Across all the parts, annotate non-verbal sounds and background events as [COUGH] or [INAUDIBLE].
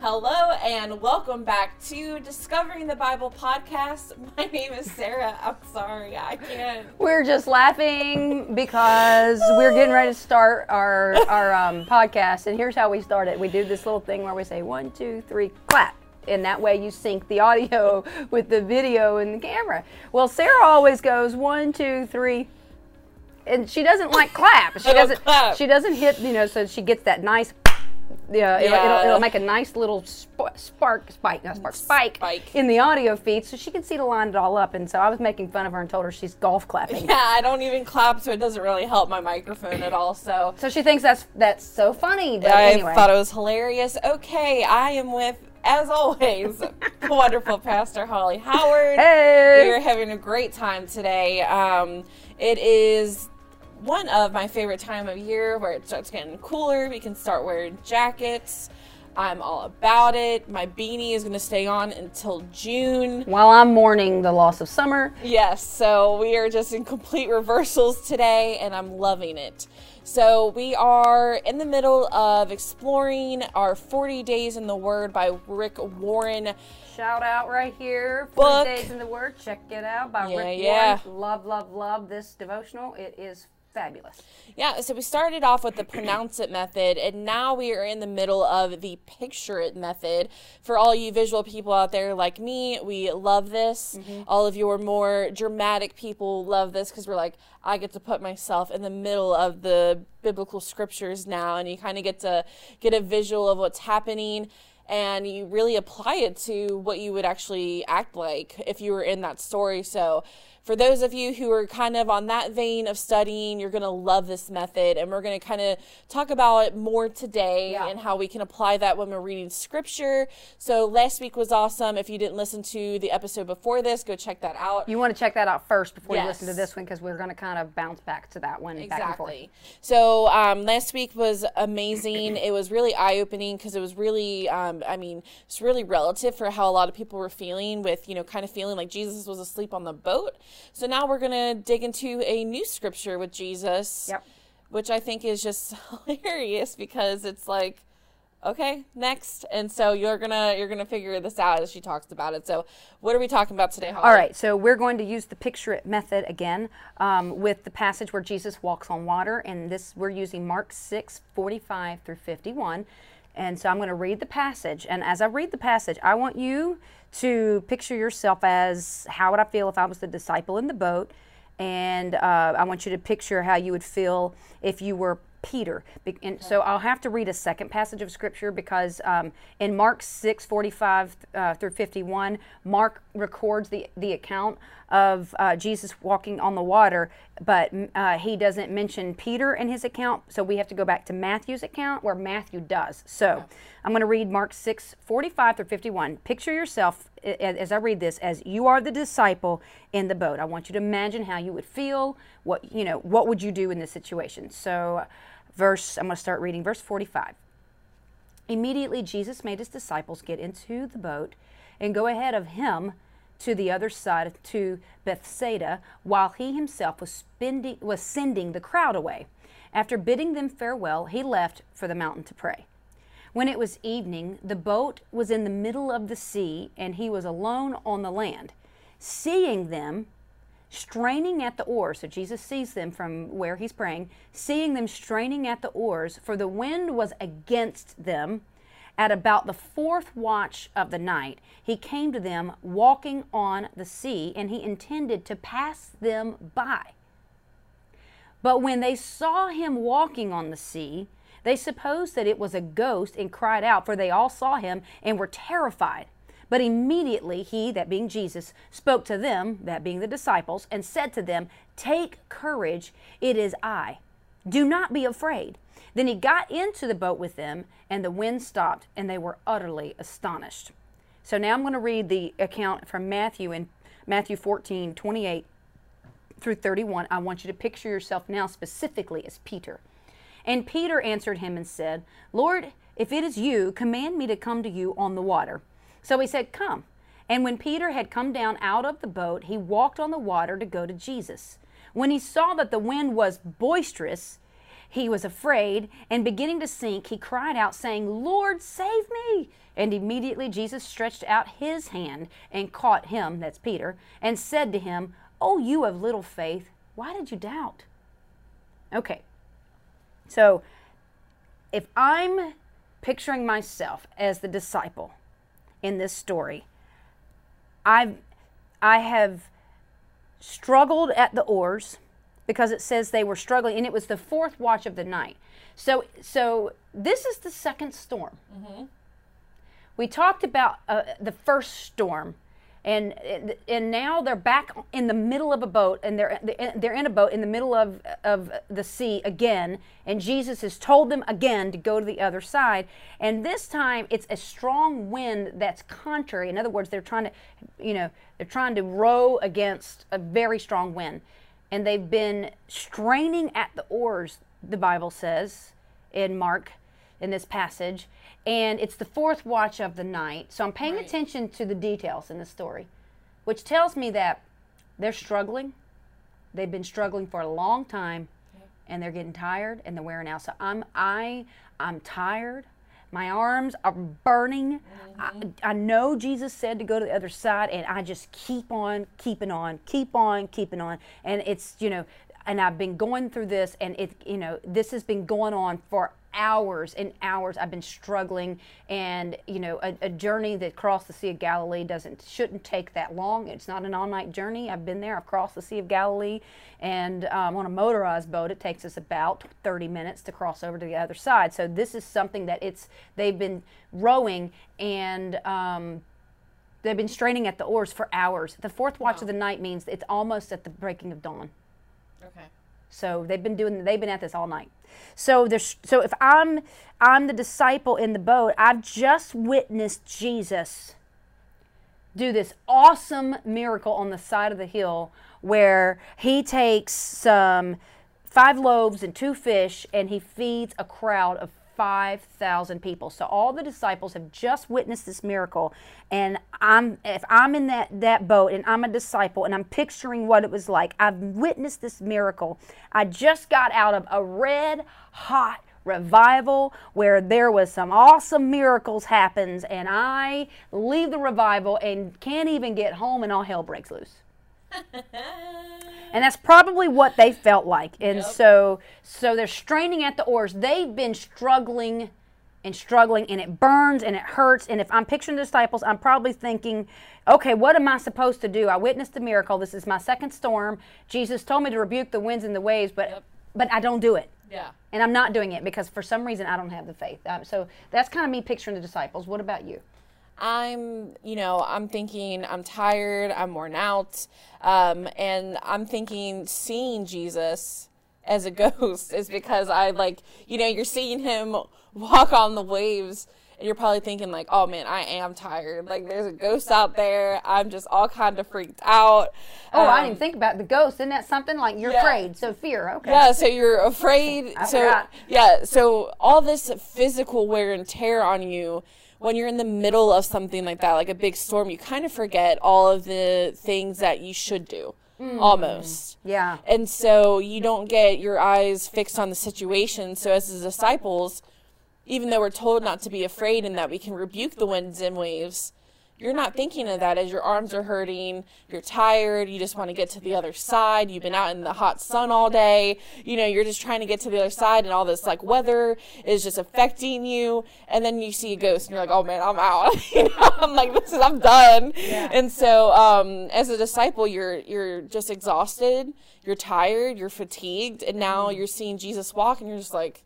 Hello and welcome back to Discovering the Bible podcast. [LAUGHS] My name is Sarah. I'm sorry, I can't. We're just laughing because we're getting ready to start our our um, podcast, and here's how we start it. We do this little thing where we say one, two, three, clap, and that way you sync the audio [LAUGHS] with the video and the camera. Well, Sarah always goes one, two, three, and she doesn't like clap. She doesn't. clap. She doesn't hit. You know, so she gets that nice. Yeah, it'll, Yeah. It'll, it'll make a nice little sp- spark, spike, not spark, spike, Spike. in the audio feed, so she can see to line it all up. And so I was making fun of her and told her she's golf clapping. [LAUGHS] Yeah, I don't even clap, so it doesn't really help my microphone at all. So So she thinks that's that's so funny. But I anyway, thought it was hilarious. Okay, I am with, as always, the [LAUGHS] wonderful Pastor Holly Howard. Hey! We are having a great time today. Um, it is one of my favorite time of year where it starts getting cooler. We can start wearing jackets. I'm all about it. My beanie is going to stay on until June. while I'm mourning the loss of summer, Yes, so we are just in complete reversals today, and I'm loving it. So, we are in the middle of exploring our 40 Days in the Word by Rick Warren. shout out right here. Book. 40 Days in the Word. Check it out by Yeah, Rick yeah. Warren. Love, love, love this devotional. It is fabulous. Yeah, so we started off with the pronounce it method, and now we are in the middle of the picture it method. For all you visual people out there like me, we love this. Mm-hmm. All of your more dramatic people love this because we're like, I get to put myself in the middle of the biblical scriptures now, and you kind of get to get a visual of what's happening. And you really apply it to what you would actually act like if you were in that story. So, for those of you who are kind of on that vein of studying, you're going to love this method. And we're going to kind of talk about it more today Yeah. and how we can apply that when we're reading scripture. So last week was awesome. If you didn't listen to the episode before this, go check that out. You want to check that out first before you listen to this one because we're going to kind of bounce back to that one. Back and forth. Exactly. So um, last week was amazing. it was really eye opening because it was really, um, I mean, it's really relative for how a lot of people were feeling with, you know, kind of feeling like Jesus was asleep on the boat. So now we're gonna dig into a new scripture with Jesus, Yep. which I think is just [LAUGHS] hilarious because it's like. Okay, next, and so you're gonna you're gonna figure this out as she talks about it. So, what are we talking about today? Holly? All right, so we're going to use the picture it method again um, with the passage where Jesus walks on water, and this we're using Mark 6 45 through 51. And so I'm going to read the passage, and as I read the passage, I want you to picture yourself as how would I feel if I was the disciple in the boat, and uh, I want you to picture how you would feel if you were Peter. And so I'll have to read a second passage of scripture because um, in Mark 6 45 uh, through 51, Mark records the, the account of uh, Jesus walking on the water, but uh, he doesn't mention Peter in his account. So we have to go back to Matthew's account where Matthew does. So I'm going to read Mark 6 45 through 51. Picture yourself as I read this as you are the disciple in the boat. I want you to imagine how you would feel. What you know, what would you do in this situation? So, verse. I'm going to start reading verse 45. Immediately, Jesus made his disciples get into the boat and go ahead of him to the other side to Bethsaida, while he himself was, spending, was sending the crowd away. After bidding them farewell, he left for the mountain to pray. When it was evening, the boat was in the middle of the sea, and he was alone on the land. Seeing them, straining at the oars, so Jesus sees them from where he's praying, seeing them straining at the oars, for the wind was against them. At about the fourth watch of the night, he came to them walking on the sea, and he intended to pass them by. But when they saw him walking on the sea, they supposed that it was a ghost and cried out, for they all saw him and were terrified. But immediately he, that being Jesus, spoke to them, that being the disciples, and said to them, Take courage, it is I. Do not be afraid. Then he got into the boat with them, and the wind stopped, and they were utterly astonished. So now I'm going to read the account from Matthew in Matthew 14, 28 through 31. I want you to picture yourself now specifically as Peter. And Peter answered him and said, Lord, if it is you, command me to come to you on the water. So he said, Come. And when Peter had come down out of the boat, he walked on the water to go to Jesus. When he saw that the wind was boisterous, he was afraid, and beginning to sink, he cried out, saying, Lord, save me. And immediately Jesus stretched out his hand and caught him, that's Peter, and said to him, Oh, you of little faith, why did you doubt? Okay, so if I'm picturing myself as the disciple in this story, I've I have struggled at the oars because it says they were struggling and it was the fourth watch of the night. So so this is the second storm. Mm-hmm. We talked about uh, the first storm and and now they're back in the middle of a boat and they're they're in a boat in the middle of of the sea again and Jesus has told them again to go to the other side. And this time it's a strong wind that's contrary. In other words they're trying to you know they're trying to row against a very strong wind. And they've been straining at the oars the bible says in Mark in this passage and it's the fourth watch of the night. So I'm paying right. attention to the details in the story, which tells me that they're struggling. They've been struggling for a long time, and they're getting tired and they're wearing out. So I'm I I'm tired. My arms are burning. Mm-hmm. I, I know Jesus said to go to the other side, and I just keep on keeping on, keep on keeping on. And it's you know, and I've been going through this, and it you know this has been going on for hours and hours I've been struggling and you know a, a, journey that crossed the Sea of Galilee doesn't shouldn't take that long. It's not an all-night journey. I've been there. I've crossed the Sea of Galilee and um, on a motorized boat it takes us about 30 minutes to cross over to the other side. So this is something that it's they've been rowing and um, they've been straining at the oars for hours. The fourth watch wow. of the night means it's almost at the breaking of dawn. Okay. So they've been doing they've been at this all night so there's so if I'm I'm the disciple in the boat, I've just witnessed Jesus do this awesome miracle on the side of the hill where he takes some five loaves and two fish and he feeds a crowd of 5,000 people. So all the disciples have just witnessed this miracle and I'm if I'm in that that boat and I'm a disciple and I'm picturing what it was like. I've witnessed this miracle. I just got out of a red hot revival where there was some awesome miracles happens and I leave the revival and can't even get home and all hell breaks loose. And that's probably what they felt like. And yep. so so they're straining at the oars. They've been struggling and struggling and it burns and it hurts and if I'm picturing the disciples, I'm probably thinking, "Okay, what am I supposed to do? I witnessed a miracle. This is my second storm. Jesus told me to rebuke the winds and the waves, but yep. but I don't do it." Yeah. And I'm not doing it because for some reason I don't have the faith. Um, so that's kind of me picturing the disciples. What about you? I'm, you know, I'm thinking I'm tired, I'm worn out, um, and I'm thinking seeing Jesus as a [LAUGHS] ghost is because I like, you know, you're seeing him walk on the waves and you're probably thinking like, oh man, I am tired. Like there's a ghost out there. I'm just all kind of freaked out. Oh, um, I didn't think about the ghost. Isn't that something like you're yeah. afraid? So fear. Okay. Yeah. So you're afraid. [LAUGHS] so forgot. yeah. So all this physical wear and tear on you when you're in the middle of something like that, like a big storm, you kind of forget all of the things that you should do. Mm. Almost. Yeah. And so you don't get your eyes fixed on the situation. So, as the disciples, even though we're told not to be afraid and that we can rebuke the winds and waves, you're not thinking of that as your arms are hurting, you're tired, you just want to get to the other side, you've been out in the hot sun all day, you know, you're just trying to get to the other side and all this like weather is just affecting you and then you see a ghost and you're like, "Oh man, I'm out." [LAUGHS] you know, I'm like, "This is I'm done." Yeah. And so um, as a disciple, you're you're just exhausted, you're tired, you're fatigued, and now mm-hmm. you're seeing Jesus walk and you're just like,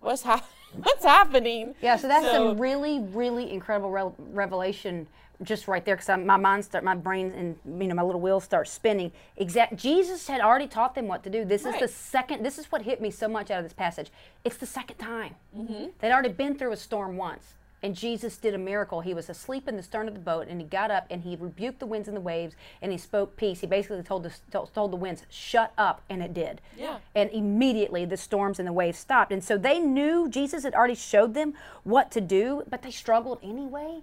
"What's happening?" [LAUGHS] what's happening? Yeah, so that's so, some really, really incredible re- revelation just right there because my mind start, my brain and you know my little wheels start spinning. Exact. Jesus had already taught them what to do. This right. is the second. This is what hit me so much out of this passage. It's the second time. Mm-hmm. They'd already been through a storm once. And Jesus did a miracle. He was asleep in the stern of the boat, and he got up and he rebuked the winds and the waves, and he spoke peace. He basically told the told the winds, "Shut up," and it did. Yeah. And immediately the storms and the waves stopped. And so they knew Jesus had already showed them what to do, but they struggled anyway.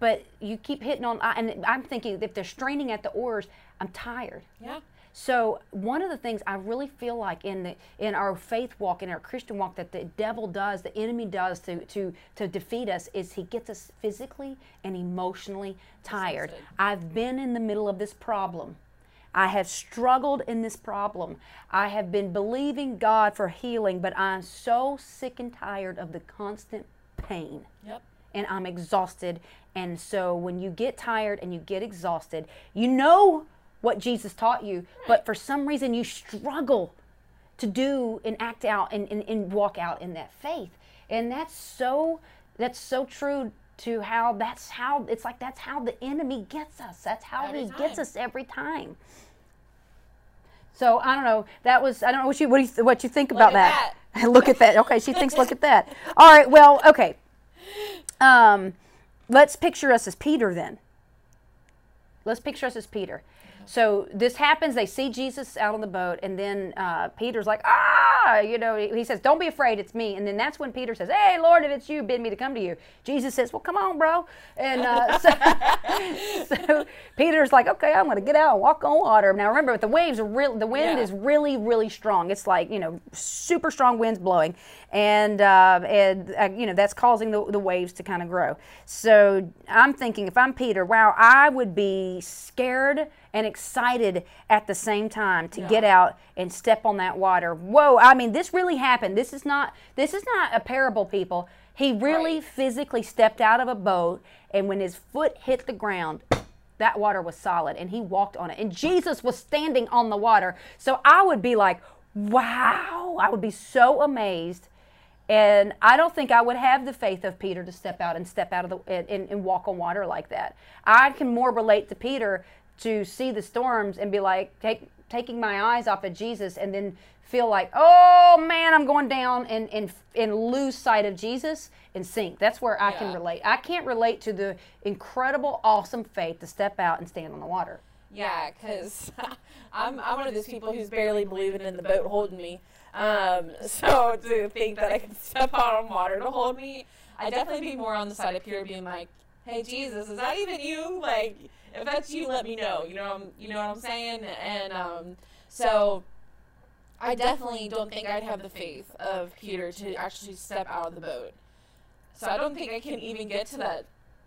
But you keep hitting on, and I'm thinking if they're straining at the oars, I'm tired. Yeah. So one of the things I really feel like in the in our faith walk, in our Christian walk, that the devil does, the enemy does to to to defeat us, is he gets us physically and emotionally tired. I've been in the middle of this problem. I have struggled in this problem. I have been believing God for healing, but I'm so sick and tired of the constant pain Yep. and I'm exhausted. And so when you get tired and you get exhausted, you know what Jesus taught you, but for some reason you struggle to do and act out and, and, and walk out in that faith. And that's so that's so true to how that's how it's like that's how the enemy gets us. That's how Every he gets us every time. So I don't know. That was I don't know what you what, do you, what you think about at that. [LAUGHS] look at that. Okay, she thinks look at that. [LAUGHS] All right. Well, okay. Um, let's picture us as Peter then. Let's picture us as Peter. So this happens. They see Jesus out on the boat, and then uh, Peter's like, "Ah!" You know, he says, "Don't be afraid, it's me." And then that's when Peter says, "Hey, Lord, if it's you, bid me to come to you." Jesus says, "Well, come on, bro." And uh, [LAUGHS] so, so Peter's like, "Okay, I'm going to get out and walk on water." Now remember, the waves are real. The wind Yeah. is really, really strong. It's like you know, super strong winds blowing, and uh, and uh, you know that's causing the, the waves to kind of grow. So I'm thinking, if I'm Peter, wow, I would be scared and excited at the same time to get out and step on that water. Whoa! I mean, this really happened. This is not this is not a parable, people. He really Right. physically stepped out of a boat, and when his foot hit the ground, that water was solid and he walked on it. And Jesus was standing on the water. So I would be like, wow, I would be so amazed. And I don't think I would have the faith of Peter to step out and step out of the and, and walk on water like that. I can more relate to Peter to see the storms and be like, take taking my eyes off of Jesus and then feel like, oh man, I'm going down and and, and lose sight of Jesus and sink. That's where I can relate. I can't relate to the incredible, awesome faith to step out and stand on the water. Yeah, because [LAUGHS] I'm I'm one of those people who's barely believing in the boat holding me. Um, [LAUGHS] so to think that I can step out on water to hold me, I definitely be more on the side of Peter being like, "Hey Jesus, is that even you? Like, if that's you, let me know." You know, I'm- you know what I'm saying? And um, so I definitely don't think I'd have the faith of Peter to actually step out of the boat. So I don't think I can even get to that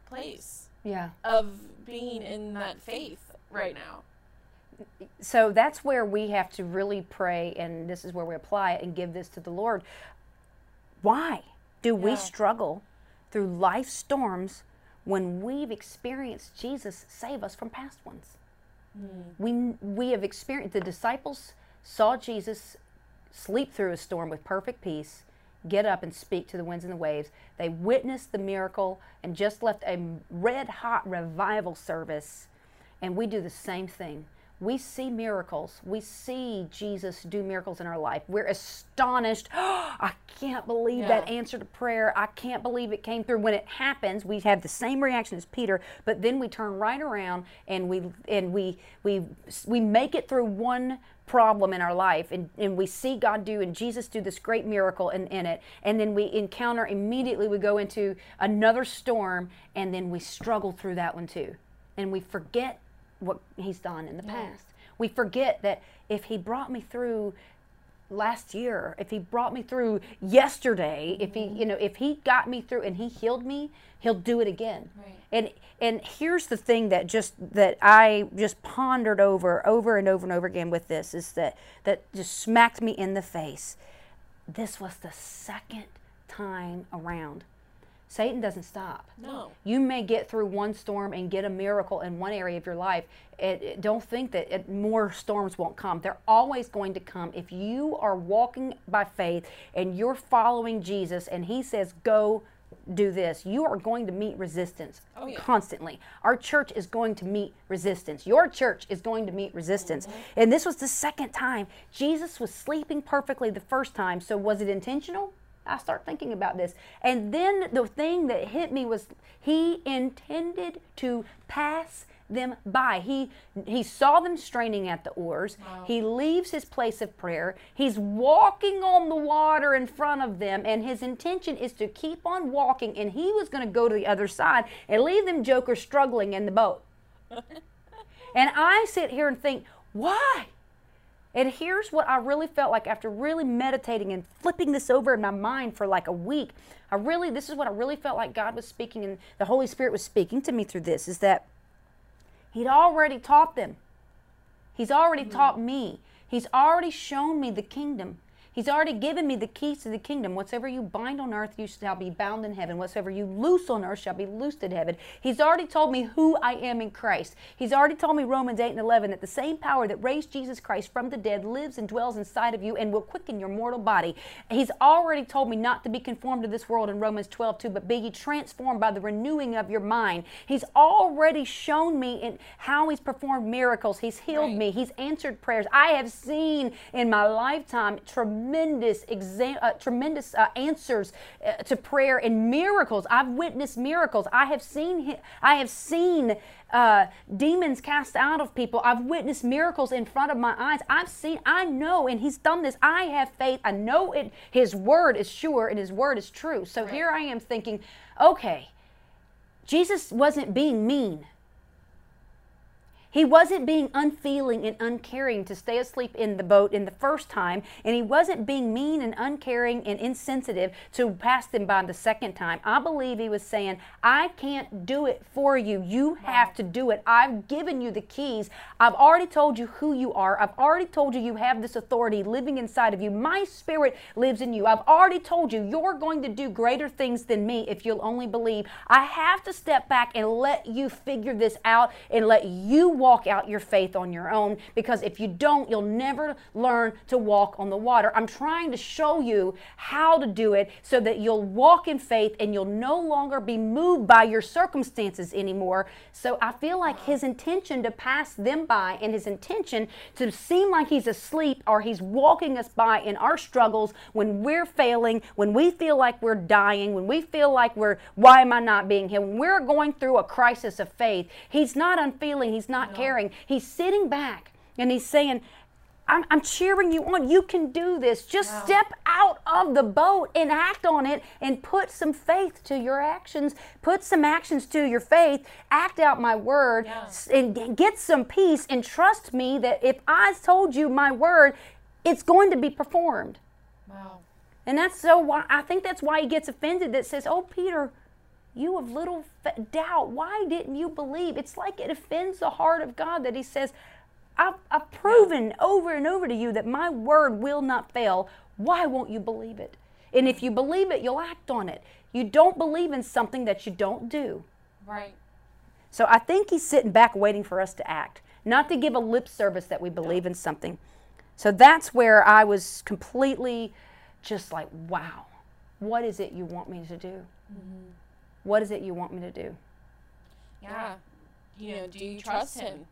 place Yeah. of being in that faith right now. so that's where we have to really pray and this is where we apply it and give this to the lord why do we struggle through life storms when we've experienced jesus save us from past ones. Hmm. We we have experienced the disciples saw jesus sleep through a storm with perfect peace get up and speak to the winds and the waves. They witnessed the miracle and just left a red hot revival service and we do the same thing. We see miracles. We see Jesus do miracles in our life. We're astonished. [GASPS] I can't believe that Yeah. answer to prayer. I can't believe it came through. When it happens, we have the same reaction as Peter, but then we turn right around and we and we we we make it through one problem in our life and, and we see God do and Jesus do this great miracle in, in it. And then we encounter immediately we go into another storm and then we struggle through that one too and we forget what he's done in the past. We forget that if he brought me through last year, if he brought me through yesterday, if he, mm-hmm. you know, if he got me through and he healed me, he'll do it again. Right. And and here's the thing that just that I just pondered over over and over and over again with this is that that just smacked me in the face. This was the second time around. Satan doesn't stop. No. You may get through one storm and get a miracle in one area of your life. It, it- don't think that it, more storms won't come. They're always going to come. If you are walking by faith and you're following Jesus and He says, go do this, you are going to meet resistance Oh, yeah. constantly. Our church is going to meet resistance. Your church is going to meet resistance. Mm-hmm. And this was the second time. Jesus was sleeping perfectly the first time. So was it intentional? I start thinking about this. And then the thing that hit me was he intended to pass them by. He he saw them straining at the oars. He leaves his place of prayer. He's walking on the water in front of them and his intention is to keep on walking and he was going to go to the other side and leave them jokers struggling in the boat. [LAUGHS] and I sit here and think, why? And here's what I really felt like after really meditating and flipping this over in my mind for like a week. I really, this is what I really felt like God was speaking and the Holy Spirit was speaking to me through this is that He'd already taught them. He's already mm-hmm. taught me. He's already shown me the kingdom. He's already given me the keys to the kingdom. Whatsoever you bind on earth, you shall be bound in heaven. Whatsoever you loose on earth shall be loosed in heaven. He's already told me who I am in Christ. He's already told me, Romans 8 and 11, that the same power that raised Jesus Christ from the dead lives and dwells inside of you and will quicken your mortal body. He's already told me not to be conformed to this world in Romans 12 2, but be ye transformed by the renewing of your mind. He's already shown me in how He's performed miracles. He's healed right. me. He's answered prayers. I have seen in my lifetime tremendous tremendous exam- uh, tremendous uh, answers uh, to prayer and miracles. I've witnessed miracles. I have seen I have seen uh, demons cast out of people. I've witnessed miracles in front of my eyes. I've seen, I know, and He's done this. I have faith. I know it. His word is sure and His word is true. So right. here I am thinking, okay, Jesus wasn't being mean. He wasn't being unfeeling and uncaring to stay asleep in the boat in the first time, and he wasn't being mean and uncaring and insensitive to pass them by the second time. I believe he was saying, I can't do it for you. You have to do it. I've given you the keys. I've already told you who you are. I've already told you you have this authority living inside of you. My spirit lives in you. I've already told you you're going to do greater things than me if you'll only believe. I have to step back and let you figure this out and let you walk out your faith on your own because if you don't, you'll never learn to walk on the water. I'm trying to show you how to do it so that you'll walk in faith and you'll no longer be moved by your circumstances anymore. So I feel like his intention to pass them by and his intention to seem like he's asleep or he's walking us by in our struggles when we're failing, when we feel like we're dying, when we feel like we're, why am I not being healed? When we're going through a crisis of faith, he's not unfeeling, he's not no. caring. He's sitting back and he's saying, I'm, I'm, cheering you on. You can do this. Just wow. step out of the boat and act on it and put some faith to your actions. Put some actions to your faith. Act out my word yeah. and get some peace and trust me that if I told you my word, it's going to be performed. Wow. And that's so why I think that's why he gets offended that says, Oh, Peter, you have little doubt. Why didn't you believe? It's like it offends the heart of God that He says, I've, I've proven over and over to you that my word will not fail. Why won't you believe it? And if you believe it, you'll act on it. You don't believe in something that you don't do. Right. So I think he's sitting back waiting for us to act, not to give a lip service that we believe in something. So that's where I was completely just like, wow, what is it you want me to do? Mm-hmm. What is it you want me to do? Yeah. You know, do you trust him?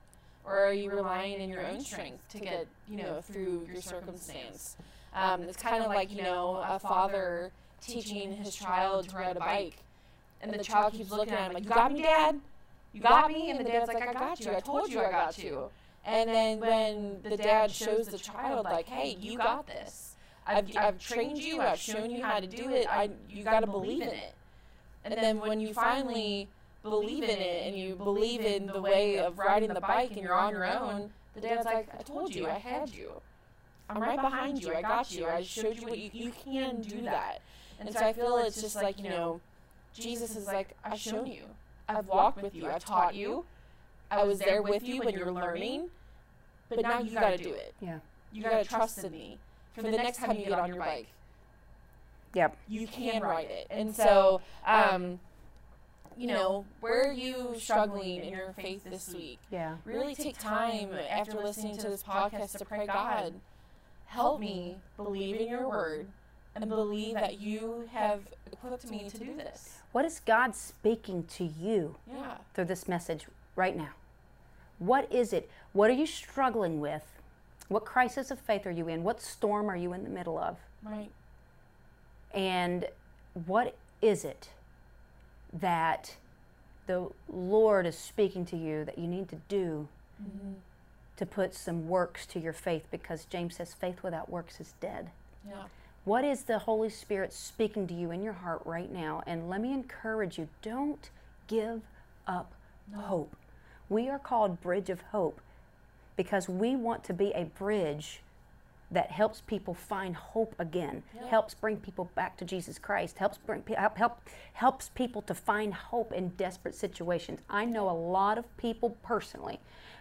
Or are you relying on your own strength to get, you know, through your circumstance? Um, it's kind of like, you know, a father teaching his child to ride a bike. And the child keeps looking at him like, You got me, Dad? You got me? And the dad's like, I got you. I told you I got you. And then when the dad shows the child, like, Hey, you got this. I've, I've trained you. I've shown you how to do it. I, you got to believe in it. And then when you finally believe in it and you believe in the way of riding the bike and you're on your own, the dad's like, I told you, I had you. I'm right behind you. I got you. I showed you what you, you can do that. And so I feel it's just like, you know, Jesus is like, I've shown you. I've walked with you. I've taught you. I was there with you when you're learning. But now you got to do it. Yeah. You got to trust in me. For the next time you get on your bike, Yep. You can write it. And so, um, you know, where are you struggling in your faith this week? Yeah. Really take time after listening to this podcast to pray, God, help me believe in your word and believe that you have equipped me to do this. What is God speaking to you yeah. through this message right now? What is it? What are you struggling with? What crisis of faith are you in? What storm are you in the middle of? Right. And what is it that the Lord is speaking to you that you need to do mm-hmm. to put some works to your faith? Because James says faith without works is dead. Yeah. What is the Holy Spirit speaking to you in your heart right now? And let me encourage you don't give up no. hope. We are called Bridge of Hope because we want to be a bridge that helps people find hope again, helps bring people back to Jesus Christ, helps bring help, help helps people to find hope in desperate situations. I know a lot of people personally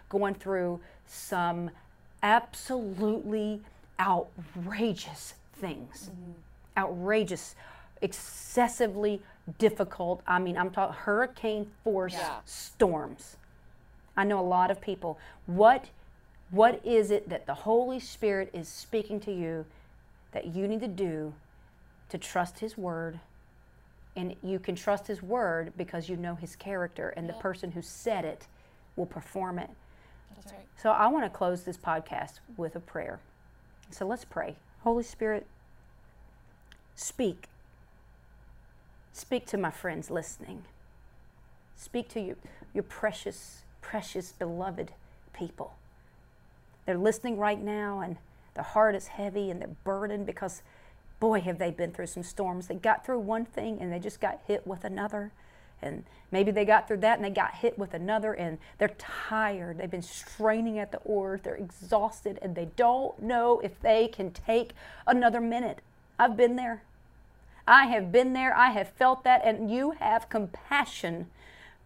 going through some absolutely outrageous things. Mm-hmm. Outrageous, excessively difficult. I mean, I'm talking hurricane force Yeah. storms. I know a lot of people. What what is it that the Holy Spirit is speaking to you that you need to do to trust his word? And you can trust his word because you know his character and the person who said it will perform it. That's right. So I want to close this podcast with a prayer. So let's pray. Holy Spirit, speak. Speak to my friends listening. Speak to you, your precious, precious, beloved people. They're listening right now and their heart is heavy and they're burdened because, boy, have they been through some storms. They got through one thing and they just got hit with another. And maybe they got through that and they got hit with another and they're tired. They've been straining at the oars. They're exhausted and they don't know if they can take another minute. I've been there. I have been there. I have felt that. And you have compassion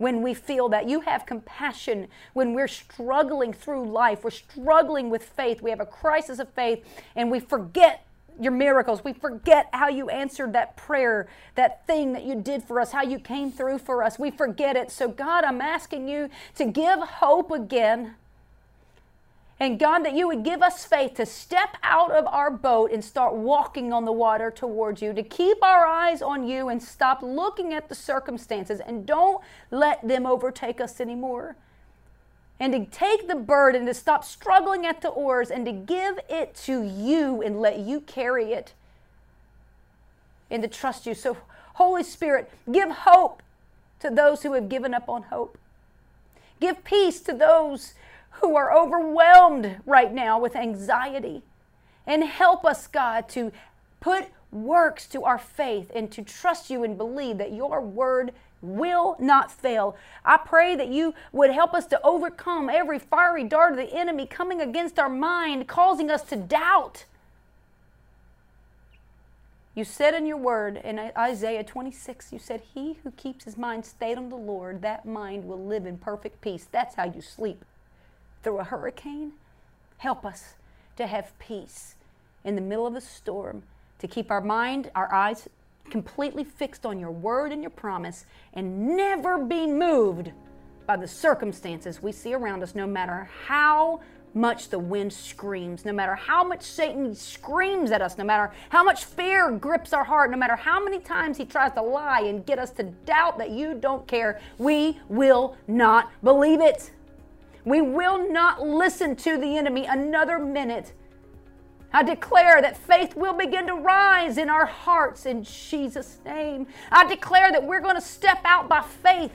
when we feel that. You have compassion when we're struggling through life. We're struggling with faith. We have a crisis of faith and we forget your miracles. We forget how you answered that prayer, that thing that you did for us, how you came through for us. We forget it. So, God, I'm asking you to give hope again. And God, that you would give us faith to step out of our boat and start walking on the water towards you, to keep our eyes on you and stop looking at the circumstances and don't let them overtake us anymore. And to take the burden, to stop struggling at the oars and to give it to you and let you carry it and to trust you. So, Holy Spirit, give hope to those who have given up on hope. Give peace to those who are overwhelmed right now with anxiety. And help us, God, to put works to our faith and to trust you and believe that your word will not fail. I pray that you would help us to overcome every fiery dart of the enemy coming against our mind, causing us to doubt. You said in your word in Isaiah 26, you said, He who keeps his mind stayed on the Lord, that mind will live in perfect peace. That's how you sleep through a hurricane. Help us to have peace in the middle of a storm, to keep our mind, our eyes completely fixed on your word and your promise, and never be moved by the circumstances we see around us, no matter how much the wind screams, no matter how much Satan screams at us, no matter how much fear grips our heart, no matter how many times he tries to lie and get us to doubt that you don't care, we will not believe it. We will not listen to the enemy another minute. I declare that faith will begin to rise in our hearts in Jesus' name. I declare that we're going to step out by faith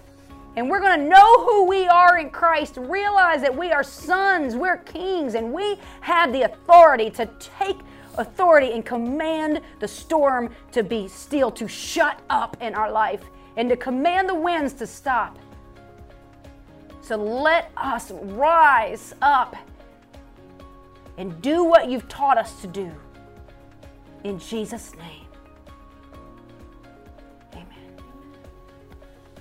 and we're going to know who we are in Christ, realize that we are sons, we're kings, and we have the authority to take authority and command the storm to be still, to shut up in our life, and to command the winds to stop. So let us rise up and do what you've taught us to do. In Jesus' name. Amen.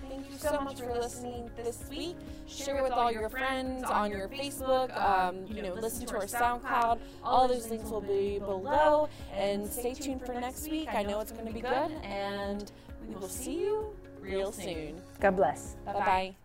Thank you so much for listening this week. Share with all your friends on your Facebook. Um, you know, listen to our SoundCloud. All those links will be below. And stay tuned for next week. I know it's going to be good. And we will see you real soon. God bless. Bye bye.